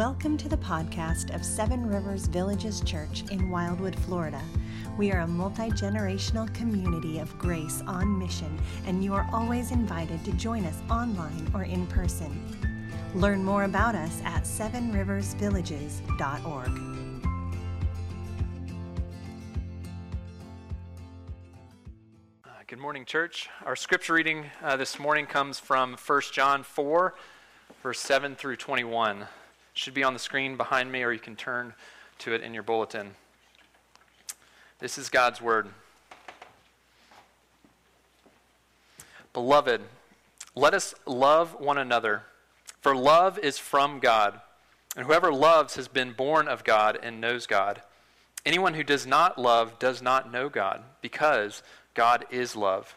Welcome to the podcast of Seven Rivers Villages Church in Wildwood, Florida. We are a multi generational community of grace on mission, and you are always invited to join us online or in person. Learn more about us at sevenriversvillages.org. Uh, Good morning, church. Our scripture reading uh, this morning comes from 1 John 4, verse 7 through 21. Should be on the screen behind me, or you can turn to it in your bulletin. This is God's word. Beloved, let us love one another, for love is from God, and whoever loves has been born of God and knows God. Anyone who does not love does not know God, because God is love.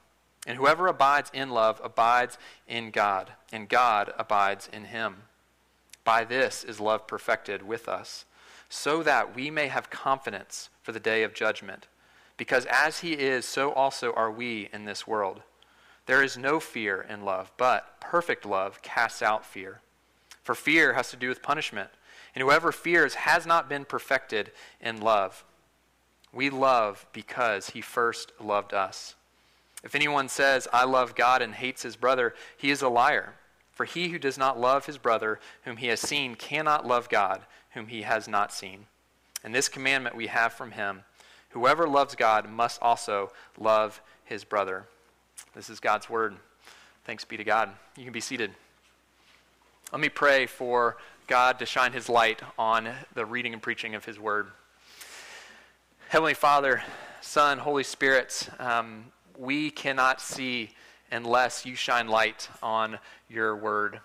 And whoever abides in love abides in God, and God abides in him. By this is love perfected with us, so that we may have confidence for the day of judgment. Because as he is, so also are we in this world. There is no fear in love, but perfect love casts out fear. For fear has to do with punishment, and whoever fears has not been perfected in love. We love because he first loved us. If anyone says, I love God and hates his brother, he is a liar. For he who does not love his brother whom he has seen cannot love God whom he has not seen. And this commandment we have from him whoever loves God must also love his brother. This is God's word. Thanks be to God. You can be seated. Let me pray for God to shine his light on the reading and preaching of his word. Heavenly Father, Son, Holy Spirit, um, we cannot see unless you shine light on your word.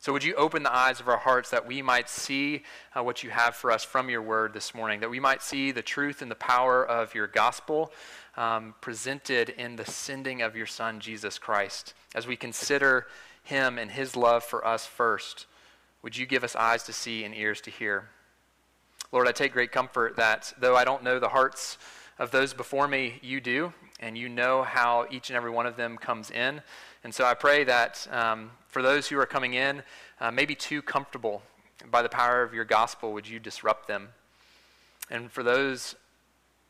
So, would you open the eyes of our hearts that we might see uh, what you have for us from your word this morning, that we might see the truth and the power of your gospel um, presented in the sending of your Son, Jesus Christ. As we consider him and his love for us first, would you give us eyes to see and ears to hear? Lord, I take great comfort that though I don't know the hearts of those before me, you do, and you know how each and every one of them comes in. And so I pray that um, for those who are coming in, uh, maybe too comfortable by the power of your gospel, would you disrupt them? And for those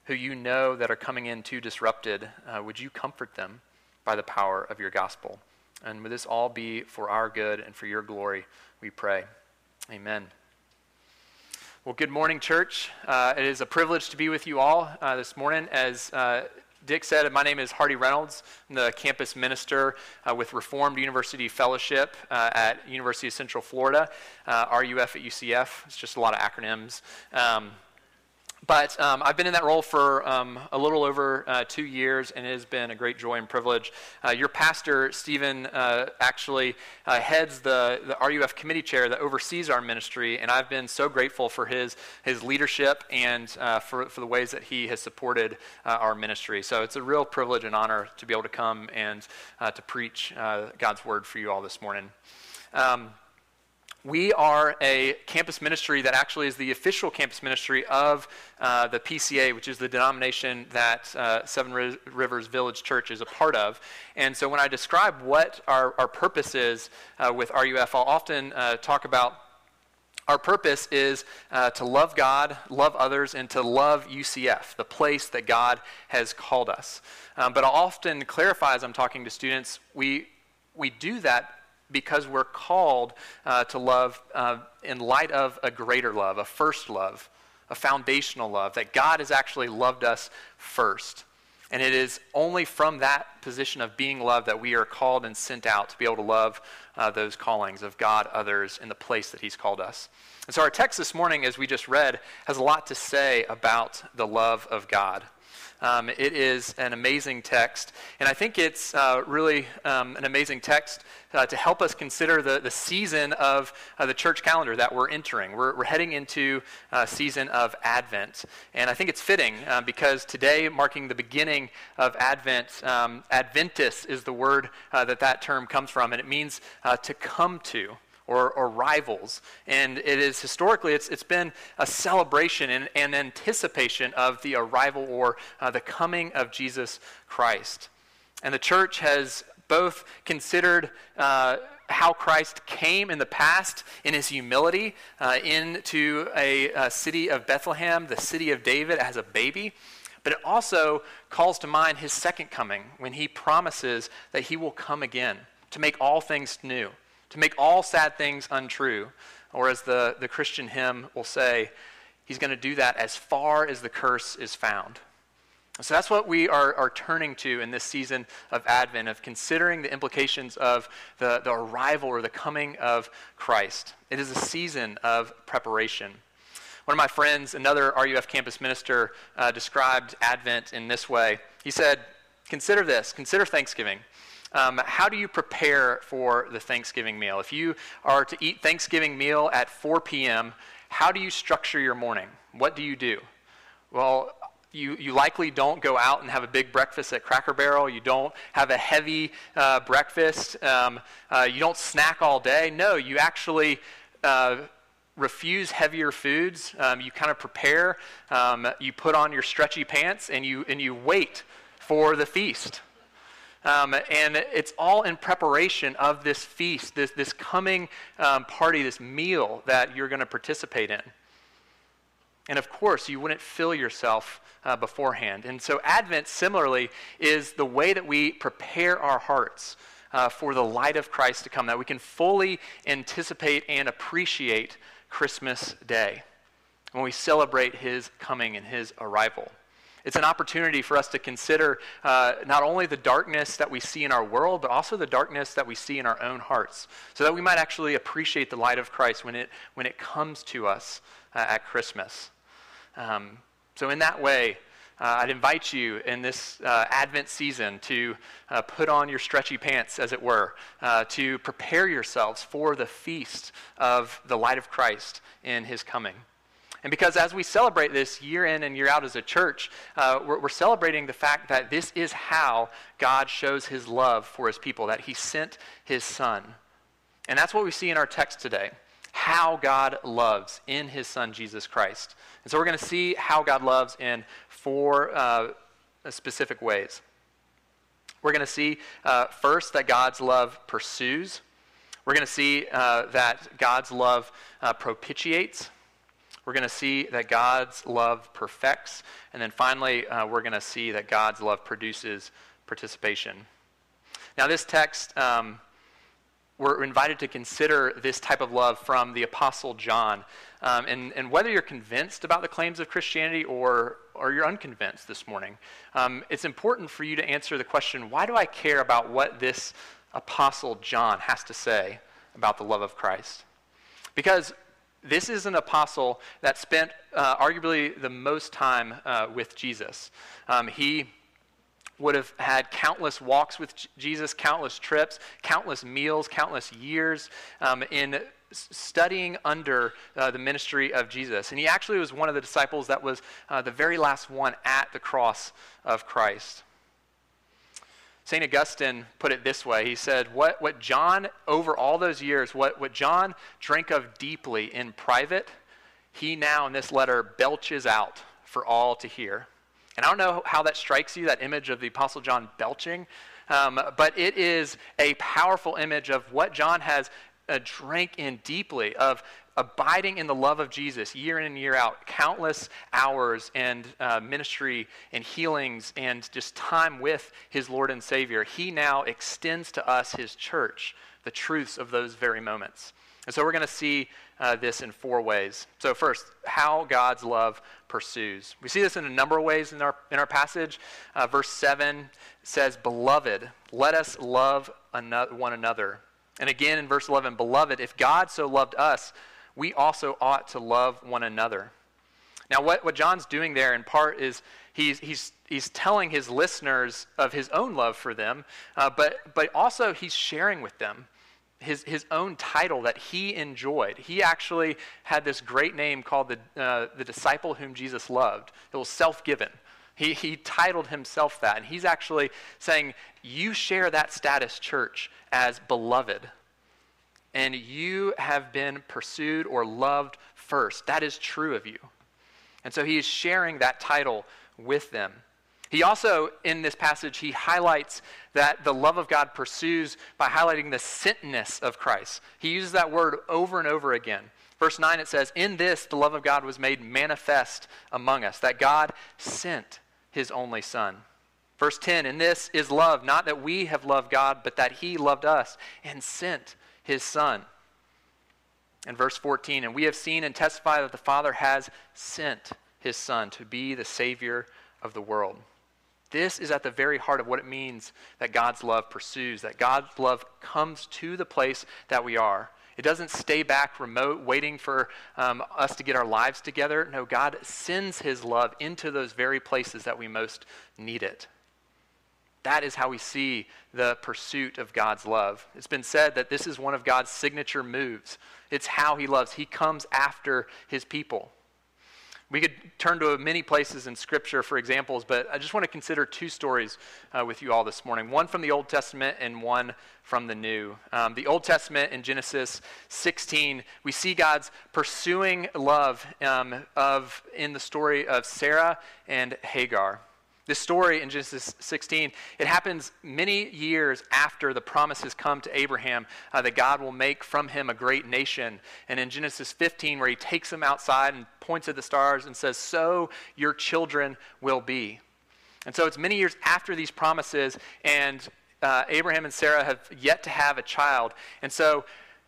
who you know that are coming in too disrupted, uh, would you comfort them by the power of your gospel? And would this all be for our good and for your glory, we pray. Amen. Well, good morning, church. Uh, it is a privilege to be with you all uh, this morning. As uh, Dick said, my name is Hardy Reynolds. I'm the campus minister uh, with Reformed University Fellowship uh, at University of Central Florida, uh, RUF at UCF. It's just a lot of acronyms. Um, but um, I've been in that role for um, a little over uh, two years, and it has been a great joy and privilege. Uh, your pastor, Stephen, uh, actually uh, heads the, the RUF committee chair that oversees our ministry, and I've been so grateful for his, his leadership and uh, for, for the ways that he has supported uh, our ministry. So it's a real privilege and honor to be able to come and to preach God's word for you all this morning. Um, we are a campus ministry that actually is the official campus ministry of uh, the PCA, which is the denomination that uh, Seven Rivers Village Church is a part of. And so when I describe what our, our purpose is uh, with RUF, I'll often uh, talk about our purpose is uh, to love God, love others, and to love UCF, the place that God has called us. Um, but I'll often clarify as I'm talking to students, we, we do that because we're called uh, to love uh, in light of a greater love, a first love, a foundational love, that God has actually loved us first. And it is only from that position of being loved that we are called and sent out to be able to love uh, those callings of God, others, in the place that He's called us. And so our text this morning, as we just read, has a lot to say about the love of God. Um, it is an amazing text, and I think it's uh, really um, an amazing text uh, to help us consider the, the season of uh, the church calendar that we're entering. We're, we're heading into a season of Advent, and I think it's fitting uh, because today, marking the beginning of Advent, um, Adventus is the word uh, that that term comes from, and it means uh, to come to or, or rivals. And it is historically, it's, it's been a celebration and, and anticipation of the arrival or uh, the coming of Jesus Christ. And the church has both considered uh, how Christ came in the past in his humility uh, into a, a, city of Bethlehem, the city of David, as a baby. But it also calls to mind his second coming when he promises that he will come again to make all things new to make all sad things untrue. Or as the, the Christian hymn will say, he's going to do that as far as the curse is found. So that's what we are, are turning to in this season of Advent, of considering the implications of the, the arrival or the coming of Christ. It is a season of preparation. One of my friends, another RUF campus minister, uh, described Advent in this way. He said, Consider this, consider Thanksgiving. Um, how do you prepare for the Thanksgiving meal? If you are to eat Thanksgiving meal at 4 p.m., how do you structure your morning? What do you do? Well, you, you likely don't go out and have a big breakfast at Cracker Barrel. You don't have a heavy uh, breakfast. Um, uh, you don't snack all day. No, you actually uh, refuse heavier foods. Um, you kind of prepare. Um, you put on your stretchy pants and you, and you wait for the feast. Um, and it's all in preparation of this feast, this, this coming um, party, this meal that you're going to participate in. And of course, you wouldn't fill yourself uh, beforehand. And so, Advent, similarly, is the way that we prepare our hearts uh, for the light of Christ to come, that we can fully anticipate and appreciate Christmas Day when we celebrate his coming and his arrival. It's an opportunity for us to consider uh, not only the darkness that we see in our world, but also the darkness that we see in our own hearts, so that we might actually appreciate the light of Christ when it, when it comes to us uh, at Christmas. Um, so, in that way, uh, I'd invite you in this uh, Advent season to uh, put on your stretchy pants, as it were, uh, to prepare yourselves for the feast of the light of Christ in his coming. And because as we celebrate this year in and year out as a church, uh, we're, we're, celebrating the fact that this is how God shows his love for his people, that he sent his son. And that's what we see in our text today how God loves in his son, Jesus Christ. And so we're going to see how God loves in four uh, specific ways. We're going to see uh, first that God's love pursues. We're going to see uh, that God's love uh, propitiates. We're going to see that God's love perfects. And then finally, uh, we're going to see that God's love produces participation. Now, this text, um, we're invited to consider this type of love from the Apostle John. Um, and, and whether you're convinced about the claims of Christianity or, or you're unconvinced this morning, um, it's important for you to answer the question why do I care about what this Apostle John has to say about the love of Christ? Because this is an apostle that spent uh, arguably the most time uh, with Jesus. Um, he would have had countless walks with Jesus, countless trips, countless meals, countless years um, in studying under uh, the ministry of Jesus. And he actually was one of the disciples that was uh, the very last one at the cross of Christ. St. Augustine put it this way. He said, what, what John, over all those years, what, what John drank of deeply in private, he now in this letter belches out for all to hear. And I don't know how that strikes you, that image of the Apostle John belching, um, but it is a powerful image of what John has uh, drank in deeply, of abiding in the love of Jesus year in and year out, countless hours and uh, ministry and healings and just time with his Lord and Savior, he now extends to us, his church, the truths of those very moments. And so we're going to see uh, this in four ways. So, first, how God's love pursues. We see this in a number of ways in our, in our passage. Uh, verse 7 says, Beloved, let us love one another. And again in verse 11, Beloved, if God so loved us, we also ought to love one another. Now, what, what John's doing there in part is he's, he's, he's telling his listeners of his own love for them, uh, but, but also he's sharing with them his, his own title that he enjoyed. He actually had this great name called the, uh, the disciple whom Jesus loved. It was self given. He, he titled himself that. And he's actually saying, You share that status, church, as beloved. And you have been pursued or loved first. That is true of you. And so he is sharing that title with them. He also, in this passage, he highlights that the love of God pursues by highlighting the sentness of Christ. He uses that word over and over again. Verse 9, it says, In this the love of God was made manifest among us, that God sent his only Son. Verse 10, In this is love, not that we have loved God, but that he loved us and sent his Son. And verse 14, And we have seen and testified that the Father has sent his Son to be the Savior of the world. This is at the very heart of what it means that God's love pursues, that God's love comes to the place that we are. It doesn't stay back remote, waiting for um, us to get our lives together. No, God sends his love into those very places that we most need it. That is how we see the pursuit of God's love. It's been said that this is one of God's signature moves. It's how he loves. He comes after his people. We could turn to many places in Scripture for examples, but I just want to consider two stories uh, with you all this morning one from the Old Testament and one from the New. Um, the Old Testament in Genesis 16, we see God's pursuing love um, of, in the story of Sarah and Hagar. This story in Genesis 16, it happens many years after the promises come to Abraham uh, that God will make from him a great nation. And in Genesis 15, where he takes him outside and points at the stars and says, So your children will be. And so it's many years after these promises, and uh, Abraham and Sarah have yet to have a child. And so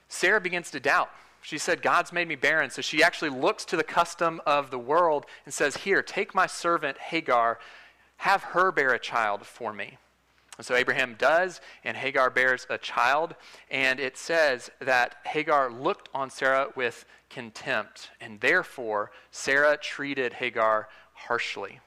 Sarah begins to doubt. She said, God's made me barren. So she actually looks to the custom of the world and says, Here, take my servant Hagar have her bear a child for me. And so Abraham does, and Hagar bears a child. And it says that Hagar looked on Sarah with contempt, and therefore Sarah treated Hagar harshly.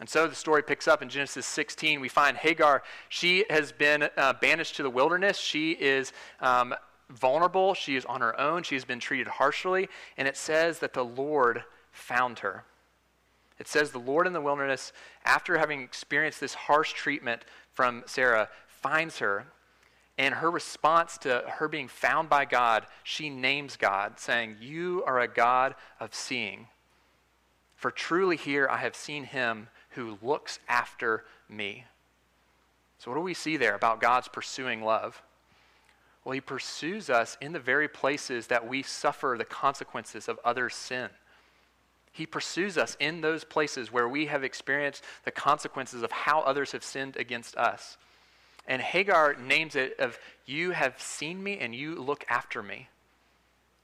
And so the story picks up in Genesis 16. We find Hagar, she has been uh, banished to the wilderness. She is um, vulnerable. She is on her own. She has been treated harshly. And it says that the Lord found her. It says the Lord in the wilderness, after having experienced this harsh treatment from Sarah, finds her. And her response to her being found by God, she names God, saying, You are a God of seeing. For truly here I have seen him who looks after me. So, what do we see there about God's pursuing love? Well, he pursues us in the very places that we suffer the consequences of others' sin. He pursues us in those places where we have experienced the consequences of how others have sinned against us. And Hagar names it of you have seen me and you look after me.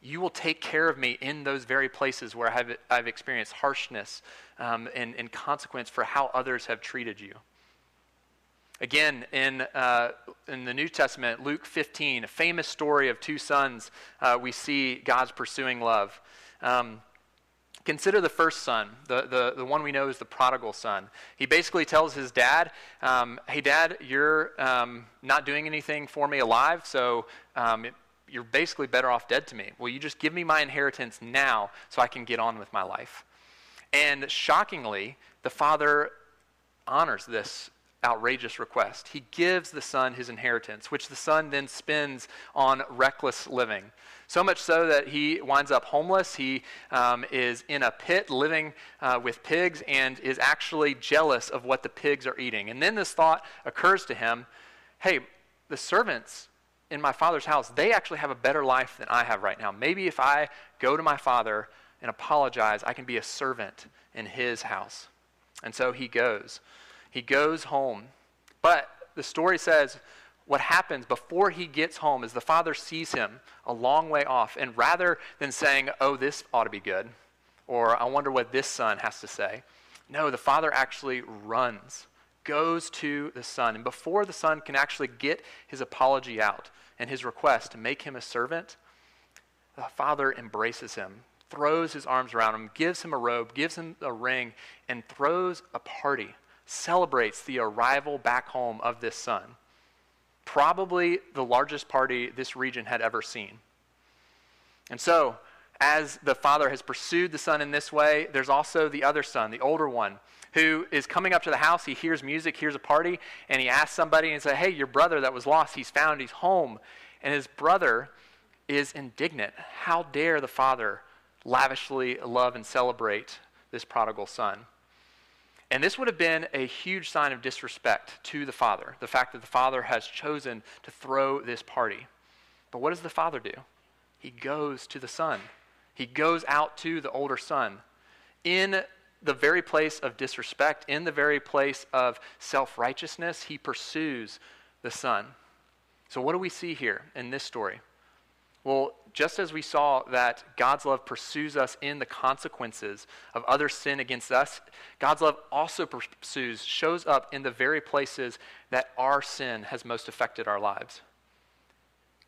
You will take care of me in those very places where I've, I've experienced harshness um, and, and consequence for how others have treated you. Again, in, uh, in the New Testament, Luke 15, a famous story of two sons, uh, we see God's pursuing love. Um, Consider the first son, the, the, the one we know is the prodigal son. He basically tells his dad, um, Hey, dad, you're um, not doing anything for me alive, so um, you're basically better off dead to me. Will you just give me my inheritance now so I can get on with my life? And shockingly, the father honors this outrageous request. He gives the son his inheritance, which the son then spends on reckless living. So much so that he winds up homeless. He um, is in a pit living uh, with pigs and is actually jealous of what the pigs are eating. And then this thought occurs to him hey, the servants in my father's house, they actually have a better life than I have right now. Maybe if I go to my father and apologize, I can be a servant in his house. And so he goes. He goes home. But the story says what happens before he gets home is the father sees him a long way off, and rather than saying, Oh, this ought to be good, or I wonder what this son has to say, no, the father actually runs, goes to the son. And before the son can actually get his apology out and his request to make him a servant, the father embraces him, throws his arms around him, gives him a robe, gives him a ring, and throws a party, celebrates the arrival back home of this son probably the largest party this region had ever seen. And so, as the father has pursued the son in this way, there's also the other son, the older one, who is coming up to the house. He hears music, hears a party, and he asks somebody and says, Hey, your brother that was lost, he's found, he's home. And his brother is indignant. How dare the father lavishly love and celebrate this prodigal son? And this would have been a huge sign of disrespect to the father, the fact that the father has chosen to throw this party. But what does the father do? He goes to the son, he goes out to the older son. In the very place of disrespect, in the very place of self righteousness, he pursues the son. So, what do we see here in this story? Well, just as we saw that God's love pursues us in the consequences of other sin against us, God's love also pursues, shows up in the very places that our sin has most affected our lives.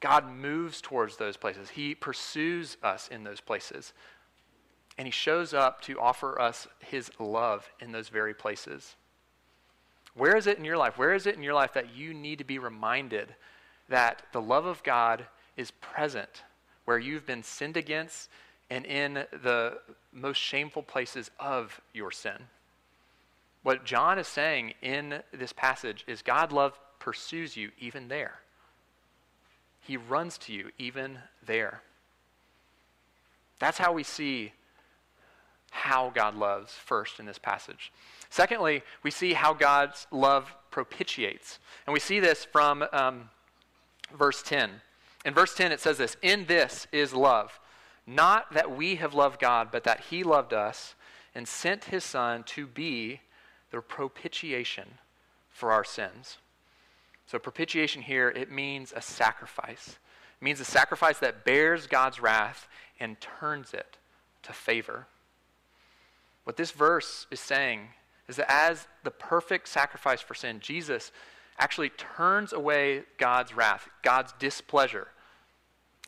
God moves towards those places. He pursues us in those places. And He shows up to offer us His love in those very places. Where is it in your life? Where is it in your life that you need to be reminded that the love of God is present where you've been sinned against and in the most shameful places of your sin. What John is saying in this passage is God love pursues you even there. He runs to you even there. That's how we see how God loves first in this passage. Secondly, we see how God's love propitiates. And we see this from um, verse 10. In verse 10, it says this In this is love, not that we have loved God, but that He loved us and sent His Son to be the propitiation for our sins. So, propitiation here, it means a sacrifice. It means a sacrifice that bears God's wrath and turns it to favor. What this verse is saying is that as the perfect sacrifice for sin, Jesus actually turns away God's wrath, God's displeasure,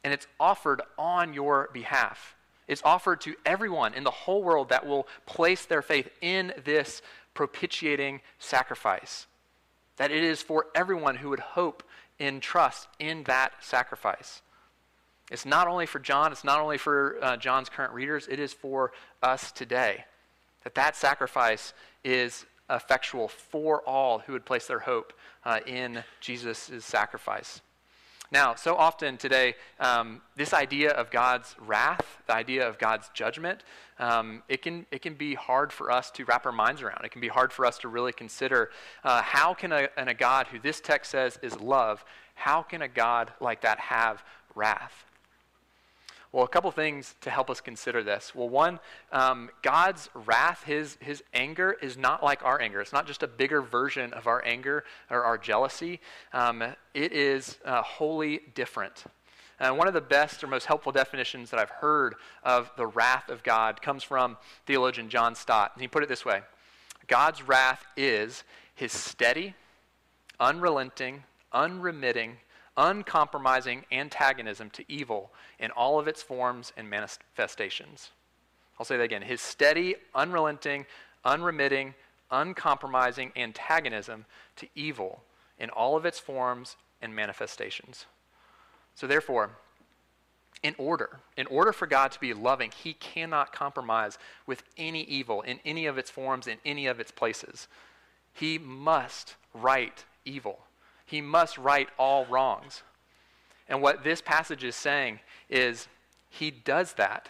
and it's offered on your behalf. It's offered to everyone in the whole world that will place their faith in this propitiating sacrifice. That it is for everyone who would hope and trust in that sacrifice. It's not only for John, it's not only for uh, John's current readers, it is for us today. That that sacrifice is effectual for all who would place their hope uh, in Jesus' sacrifice. Now, so often today, um, this idea of God's wrath, the idea of God's judgment, um, it, can, it can be hard for us to wrap our minds around. It can be hard for us to really consider uh, how can a, and a God who this text says is love, how can a God like that have wrath? Well, a couple things to help us consider this. Well, one, um, God's wrath, his, his anger, is not like our anger. It's not just a bigger version of our anger or our jealousy. Um, it is uh, wholly different. Uh, one of the best or most helpful definitions that I've heard of the wrath of God comes from theologian John Stott. And he put it this way God's wrath is his steady, unrelenting, unremitting, uncompromising antagonism to evil in all of its forms and manifestations. I'll say that again. His steady, unrelenting, unremitting, uncompromising antagonism to evil in all of its forms and manifestations. So, therefore, in order, in order for God to be loving, he cannot compromise with any evil in any of its forms, in any of its places. He must right evil. He must right all wrongs. And what this passage is saying is he does that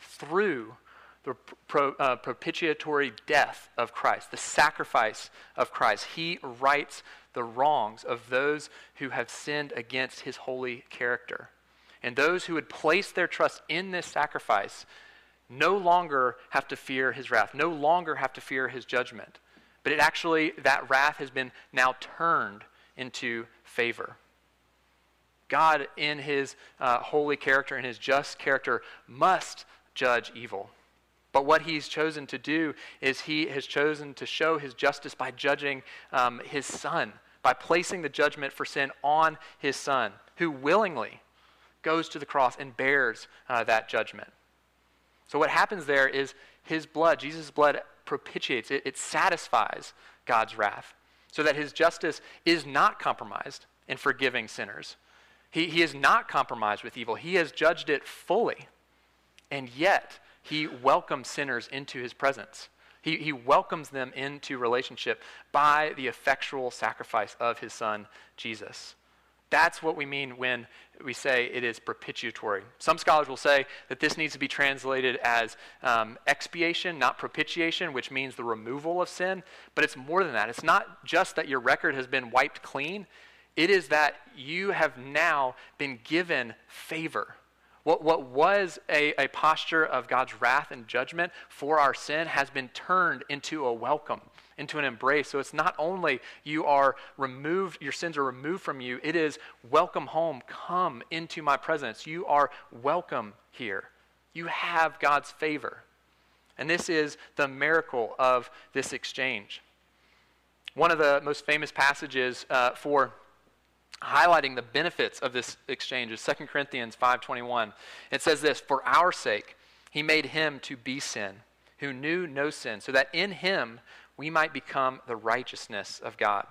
through the pro, uh, propitiatory death of Christ, the sacrifice of Christ. He rights the wrongs of those who have sinned against his holy character. And those who would place their trust in this sacrifice no longer have to fear his wrath, no longer have to fear his judgment. But it actually, that wrath has been now turned into favor. God, in his uh, holy character and his just character, must judge evil. But what he's chosen to do is he has chosen to show his justice by judging um, his son, by placing the judgment for sin on his son, who willingly goes to the cross and bears uh, that judgment. So what happens there is his blood, Jesus' blood, propitiates, it, it satisfies God's wrath, so that his justice is not compromised in forgiving sinners. He, he is not compromised with evil. He has judged it fully. And yet, he welcomes sinners into his presence. He, he welcomes them into relationship by the effectual sacrifice of his son, Jesus. That's what we mean when we say it is propitiatory. Some scholars will say that this needs to be translated as um, expiation, not propitiation, which means the removal of sin. But it's more than that. It's not just that your record has been wiped clean, it is that you have now been given favor. What, what was a, a posture of God's wrath and judgment for our sin has been turned into a welcome, into an embrace. So it's not only you are removed, your sins are removed from you, it is welcome home, come into my presence. You are welcome here. You have God's favor. And this is the miracle of this exchange. One of the most famous passages uh, for highlighting the benefits of this exchange is 2 Corinthians 5:21. It says this, "For our sake he made him to be sin, who knew no sin, so that in him we might become the righteousness of God."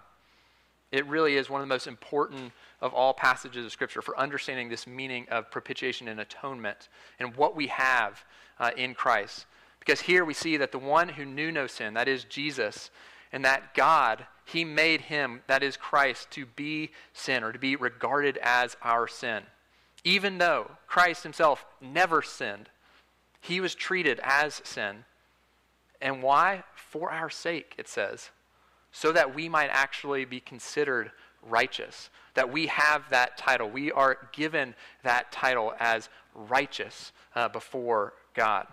It really is one of the most important of all passages of Scripture for understanding this meaning of propitiation and atonement and what we have uh, in Christ. Because here we see that the one who knew no sin, that is Jesus, and that God, He made Him, that is Christ, to be sin or to be regarded as our sin. Even though Christ Himself never sinned, He was treated as sin. And why? For our sake, it says, so that we might actually be considered righteous, that we have that title. We are given that title as righteous uh, before God.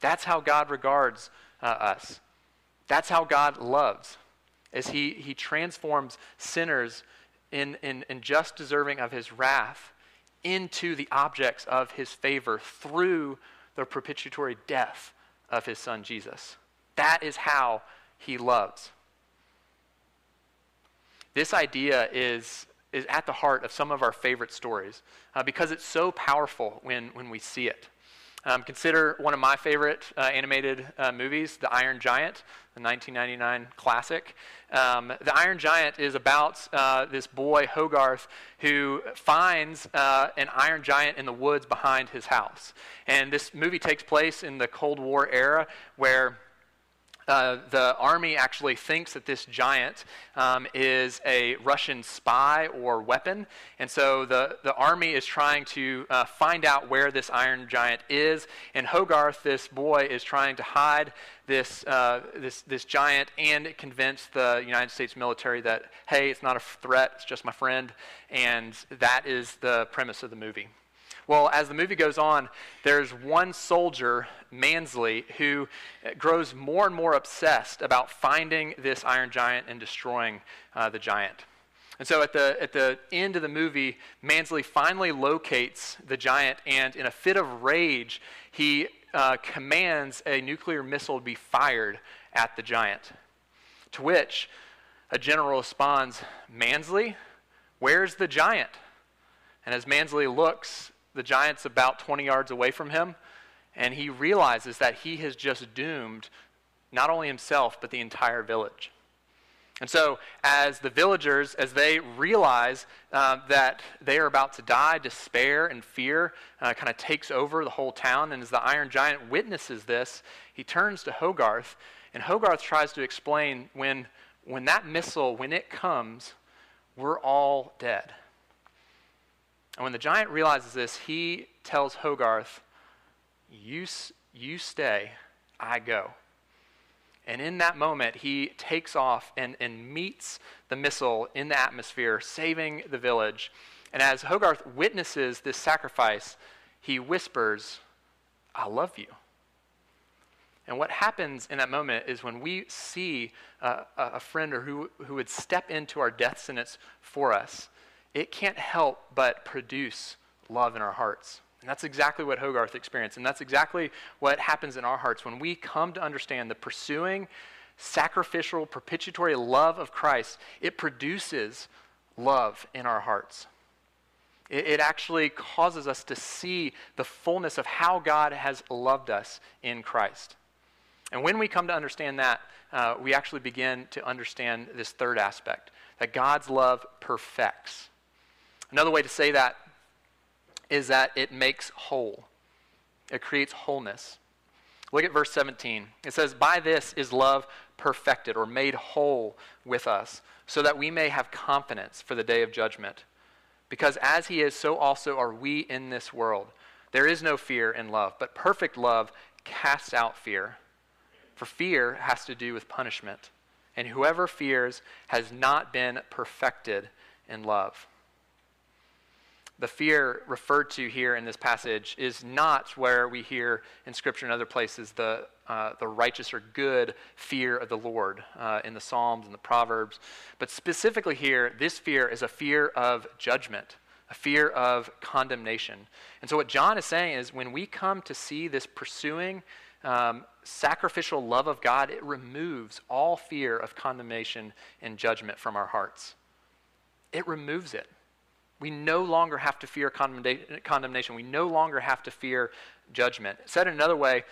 That's how God regards uh, us. That's how God loves, as he, he transforms sinners in, in, in just deserving of his wrath into the objects of his favor through the propitiatory death of his son Jesus. That is how he loves. This idea is, is at the heart of some of our favorite stories uh, because it's so powerful when, when we see it. Um, consider one of my favorite uh, animated uh, movies, The Iron Giant, the 1999 classic. Um, the Iron Giant is about uh, this boy, Hogarth, who finds uh, an iron giant in the woods behind his house. And this movie takes place in the Cold War era where uh, the army actually thinks that this giant um, is a Russian spy or weapon. And so the, the army is trying to uh, find out where this iron giant is. And Hogarth, this boy, is trying to hide this, uh, this, this giant and convince the United States military that, hey, it's not a threat, it's just my friend. And that is the premise of the movie. Well, as the movie goes on, there's one soldier, Mansley, who grows more and more obsessed about finding this iron giant and destroying uh, the giant. And so at the, at the end of the movie, Mansley finally locates the giant, and in a fit of rage, he uh, commands a nuclear missile be fired at the giant. To which a general responds, Mansley, where's the giant? And as Mansley looks the giant's about 20 yards away from him, and he realizes that he has just doomed not only himself, but the entire village. And so, as the villagers, as they realize uh, that they are about to die, despair and fear uh, kind of takes over the whole town. And as the Iron Giant witnesses this, he turns to Hogarth, and Hogarth tries to explain when, when that missile, when it comes, we're all dead. And when the giant realizes this, he tells Hogarth, You, you stay, I go. And in that moment, he takes off and, and meets the missile in the atmosphere, saving the village. And as Hogarth witnesses this sacrifice, he whispers, I love you. And what happens in that moment is when we see uh, a friend or who, who would step into our death sentence for us, it can't help but produce love in our hearts. And that's exactly what Hogarth experienced. And that's exactly what happens in our hearts when we come to understand the pursuing, sacrificial, propitiatory love of Christ. It produces love in our hearts. It, it actually causes us to see the fullness of how God has loved us in Christ. And when we come to understand that, uh, we actually begin to understand this third aspect that God's love perfects. Another way to say that is that it makes whole, it creates wholeness. Look at verse 17. It says, By this is love perfected or made whole with us, so that we may have confidence for the day of judgment. Because as he is, so also are we in this world. There is no fear in love, but perfect love casts out fear. For fear has to do with punishment, and whoever fears has not been perfected in love. The fear referred to here in this passage is not where we hear in Scripture and other places the, uh, the righteous or good fear of the Lord uh, in the Psalms and the Proverbs. But specifically here, this fear is a fear of judgment, a fear of condemnation. And so, what John is saying is when we come to see this pursuing, um, sacrificial love of God, it removes all fear of condemnation and judgment from our hearts. It removes it. We no longer have to fear condemnation. We no longer have to fear judgment. Said in another way,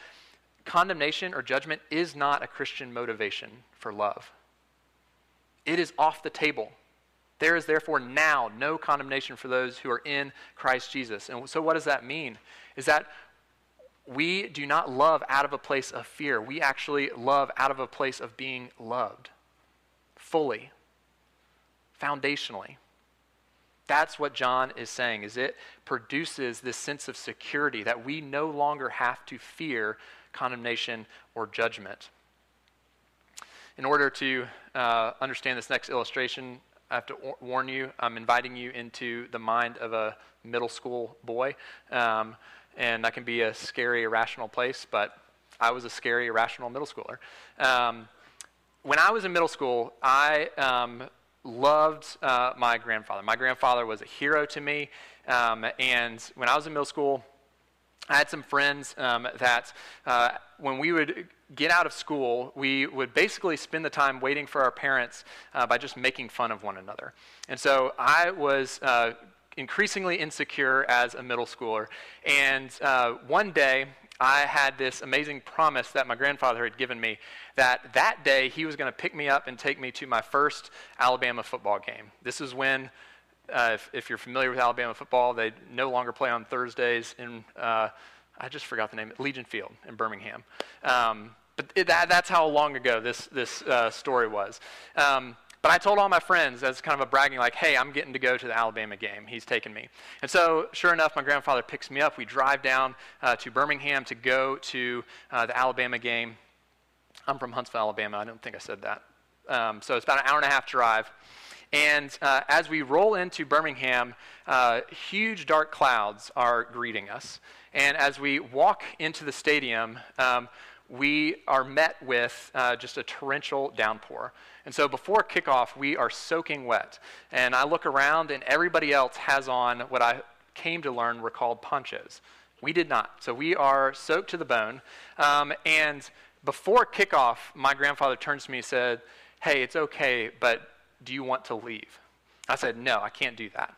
condemnation or judgment is not a Christian motivation for love. It is off the table. There is therefore now no condemnation for those who are in Christ Jesus. And so, what does that mean? Is that we do not love out of a place of fear. We actually love out of a place of being loved fully, foundationally. That's what John is saying is it produces this sense of security that we no longer have to fear condemnation or judgment. In order to uh, understand this next illustration, I have to warn you, I'm inviting you into the mind of a middle school boy. Um, and that can be a scary, irrational place, but I was a scary, irrational middle schooler. Um, when I was in middle school, I um, loved uh, my grandfather. My grandfather was a hero to me, um, and when I was in middle school, I had some friends um, that uh, when we would get out of school, we would basically spend the time waiting for our parents uh, by just making fun of one another. And so I was uh, increasingly insecure as a middle schooler. And uh, one day, I had this amazing promise that my grandfather had given me that that day he was going to pick me up and take me to my first Alabama football game. This is when, uh, if, if, you're familiar with Alabama football, they no longer play on Thursdays in, uh, I just forgot the name, Legion Field in Birmingham. Um, but it, that, that's how long ago this, this uh, story was. Um, but I told all my friends as kind of a bragging, like, hey, I'm getting to go to the Alabama game. He's taking me. And so, sure enough, my grandfather picks me up. We drive down uh, to Birmingham to go to uh, the Alabama game. I'm from Huntsville, Alabama. I don't think I said that. Um, so it's about an hour and a half drive. And uh, as we roll into Birmingham, uh, huge dark clouds are greeting us. And as we walk into the stadium, um, we are met with uh, just a torrential downpour. And so before kickoff, we are soaking wet. And I look around, and everybody else has on what I came to learn were called ponchos. We did not. So we are soaked to the bone. Um, and before kickoff, my grandfather turns to me and said, Hey, it's okay, but do you want to leave? I said, No, I can't do that.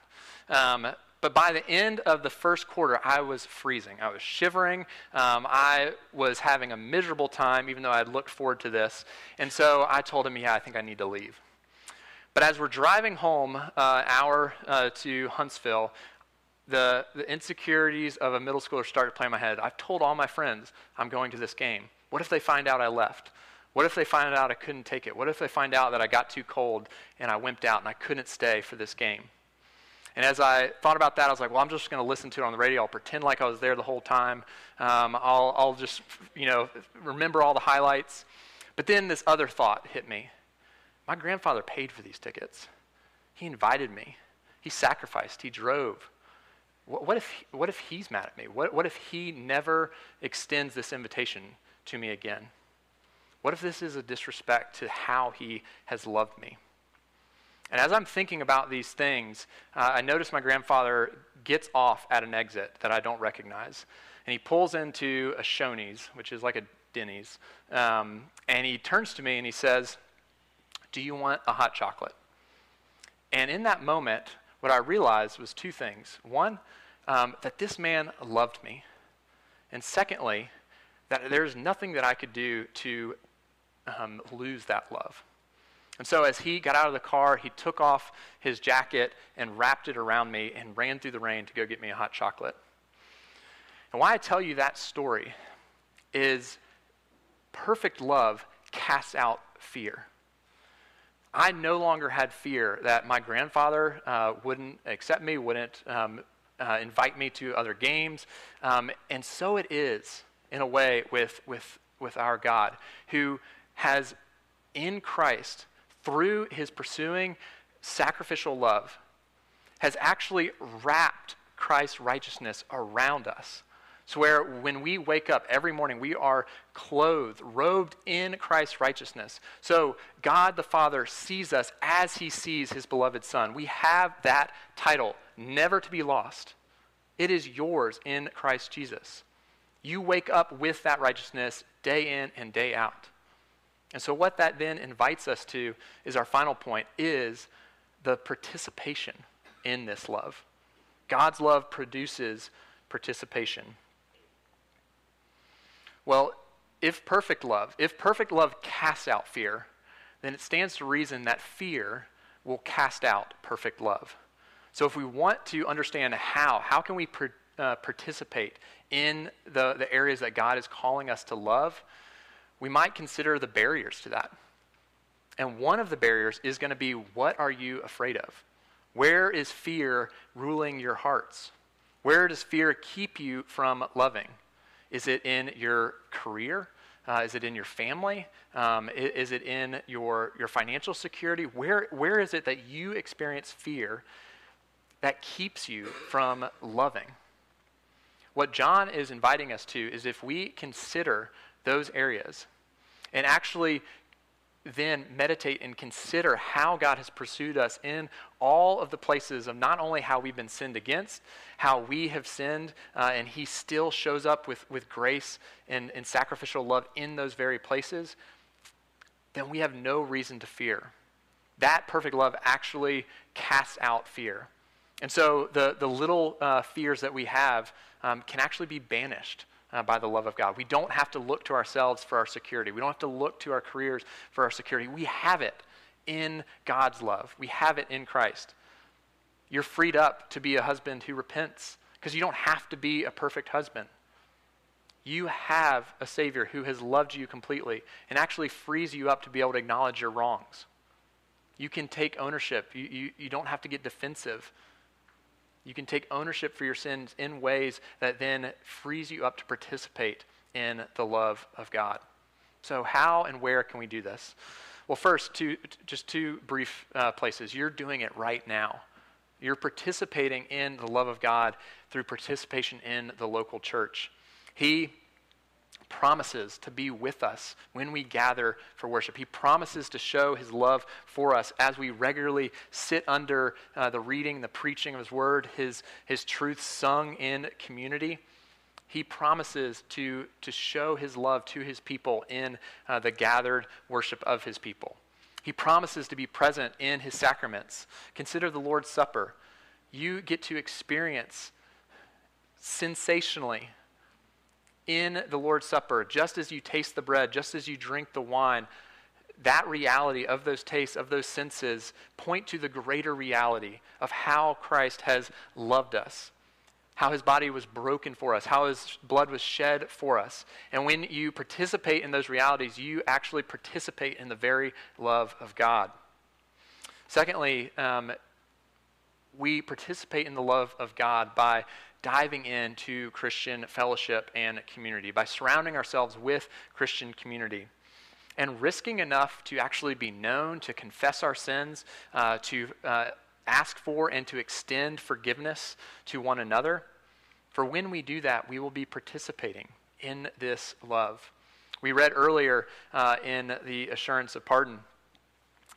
Um, but by the end of the first quarter, I was freezing. I was shivering. Um, I was having a miserable time, even though I had looked forward to this. And so I told him, Yeah, I think I need to leave. But as we're driving home, uh, hour uh, to Huntsville, the, the insecurities of a middle schooler started playing in my head. I've told all my friends I'm going to this game. What if they find out I left? What if they find out I couldn't take it? What if they find out that I got too cold and I wimped out and I couldn't stay for this game? And as I thought about that, I was like, well, I'm just going to listen to it on the radio. I'll pretend like I was there the whole time. Um, I'll, I'll just, you know, remember all the highlights. But then this other thought hit me. My grandfather paid for these tickets. He invited me. He sacrificed. He drove. What, what if, what if he's mad at me? What, what if he never extends this invitation to me again? What if this is a disrespect to how he has loved me? And as I'm thinking about these things, uh, I notice my grandfather gets off at an exit that I don't recognize. And he pulls into a Shoney's, which is like a Denny's. Um, and he turns to me and he says, Do you want a hot chocolate? And in that moment, what I realized was two things. One, um, that this man loved me. And secondly, that there's nothing that I could do to um, lose that love. And so, as he got out of the car, he took off his jacket and wrapped it around me and ran through the rain to go get me a hot chocolate. And why I tell you that story is perfect love casts out fear. I no longer had fear that my grandfather uh, wouldn't accept me, wouldn't um, uh, invite me to other games. Um, and so it is, in a way, with, with, with our God, who has in Christ, through his pursuing sacrificial love, has actually wrapped Christ's righteousness around us. So, where when we wake up every morning, we are clothed, robed in Christ's righteousness. So, God the Father sees us as he sees his beloved Son. We have that title, never to be lost. It is yours in Christ Jesus. You wake up with that righteousness day in and day out. And so, what that then invites us to is our final point is the participation in this love. God's love produces participation. Well, if perfect love, if perfect love casts out fear, then it stands to reason that fear will cast out perfect love. So if we want to understand how, how can we per, uh, participate in the, the areas that God is calling us to love, we might consider the barriers to that. And one of the barriers is going to be what are you afraid of? Where is fear ruling your hearts? Where does fear keep you from loving? Is it in your career? Uh, is it in your family? Um, is, is, it in your, your financial security? Where, where is it that you experience fear that keeps you from loving? What John is inviting us to is if we consider those areas and actually then meditate and consider how God has pursued us in all of the places of not only how we've been sinned against, how we have sinned, uh, and He still shows up with, with grace and, and sacrificial love in those very places, then we have no reason to fear. That perfect love actually casts out fear. And so the, the little uh, fears that we have um, can actually be banished uh, by the love of God. We don't have to look to ourselves for our security. We don't have to look to our careers for our security. We have it in God's love, we have it in Christ. You're freed up to be a husband who repents because you don't have to be a perfect husband. You have a Savior who has loved you completely and actually frees you up to be able to acknowledge your wrongs. You can take ownership. You, you, you don't have to get defensive you can take ownership for your sins in ways that then frees you up to participate in the love of God. So, how and where can we do this? Well, first, two, just two brief uh, places. You're doing it right now. You're participating in the love of God through participation in the local church. He promises to be with us when we gather for worship. He promises to show his love for us as we regularly sit under uh, the reading, the preaching of his word, his, his truth sung in community. He promises to, to show his love to his people in uh, the gathered worship of his people. He promises to be present in his sacraments. Consider the Lord's Supper. You get to experience sensationally in the Lord's Supper, just as you taste the bread, just as you drink the wine, that reality of those tastes, of those senses, point to the greater reality of how Christ has loved us, how his body was broken for us, how his blood was shed for us. And when you participate in those realities, you actually participate in the very love of God. Secondly, um, we participate in the love of God by diving into Christian fellowship and community, by surrounding ourselves with Christian community. And risking enough to actually be known, to confess our sins, uh, to uh, ask for and to extend forgiveness to one another. For when we do that, we will be participating in this love. We read earlier uh, in the assurance of pardon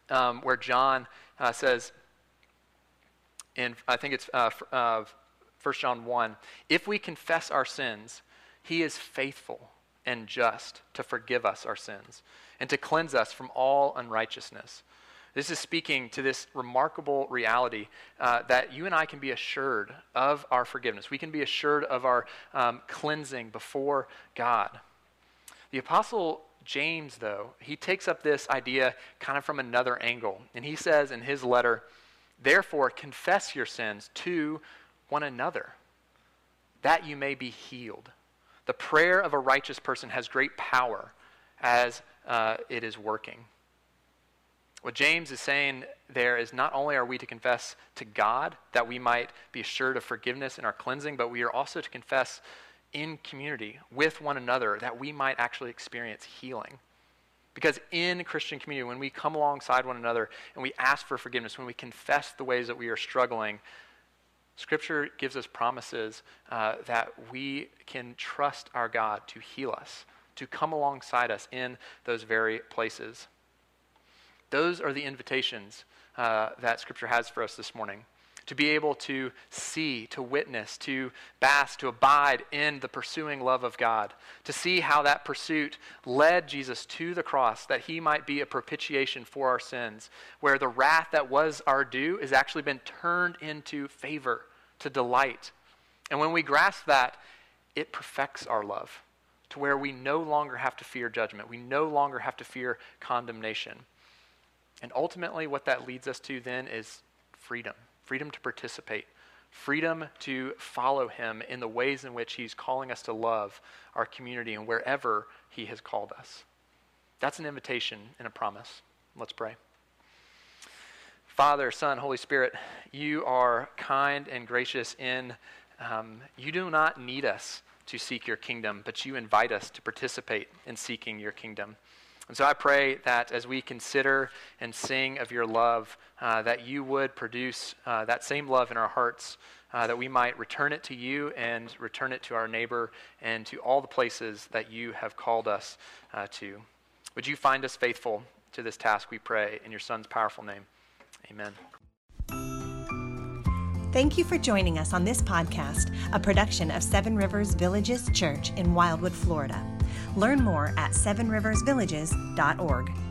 um, where John uh, says, in I think it's uh, uh, 1 John 1, if we confess our sins, he is faithful and just to forgive us our sins and to cleanse us from all unrighteousness. This is speaking to this remarkable reality uh, that you and I can be assured of our forgiveness. We can be assured of our um, cleansing before God. The Apostle James, though, he takes up this idea kind of from another angle. And he says in his letter, Therefore, confess your sins to one another, that you may be healed. The prayer of a righteous person has great power as uh, it is working. What James is saying there is not only are we to confess to God that we might be assured of forgiveness in our cleansing, but we are also to confess in community with one another that we might actually experience healing. Because in Christian community, when we come alongside one another and we ask for forgiveness, when we confess the ways that we are struggling, Scripture gives us promises uh, that we can trust our God to heal us, to come alongside us in those very places. Those are the invitations uh, that Scripture has for us this morning to be able to see, to witness, to bask, to abide in the pursuing love of God, to see how that pursuit led Jesus to the cross, that he might be a propitiation for our sins, where the wrath that was our due has actually been turned into favor, to delight. And when we grasp that, it perfects our love to where we no longer have to fear judgment. We no longer have to fear condemnation. And ultimately, what that leads us to then is freedom freedom to participate, freedom to follow him in the ways in which he's calling us to love our community and wherever he has called us. That's an invitation and a promise. Let's pray. Father, Son, Holy Spirit, you are kind and gracious in um, you do not need us to seek your kingdom, but you invite us to participate in seeking your kingdom. And so I pray that as we consider and sing of your love, uh, that you would produce uh, that same love in our hearts, uh, that we might return it to you and return it to our neighbor and to all the places that you have called us uh, to. Would you find us faithful to this task, we pray, in your Son's powerful name? Amen. Thank you for joining us on this podcast, a production of Seven Rivers Villages Church in Wildwood, Florida. Learn more at sevenriversvillages.org.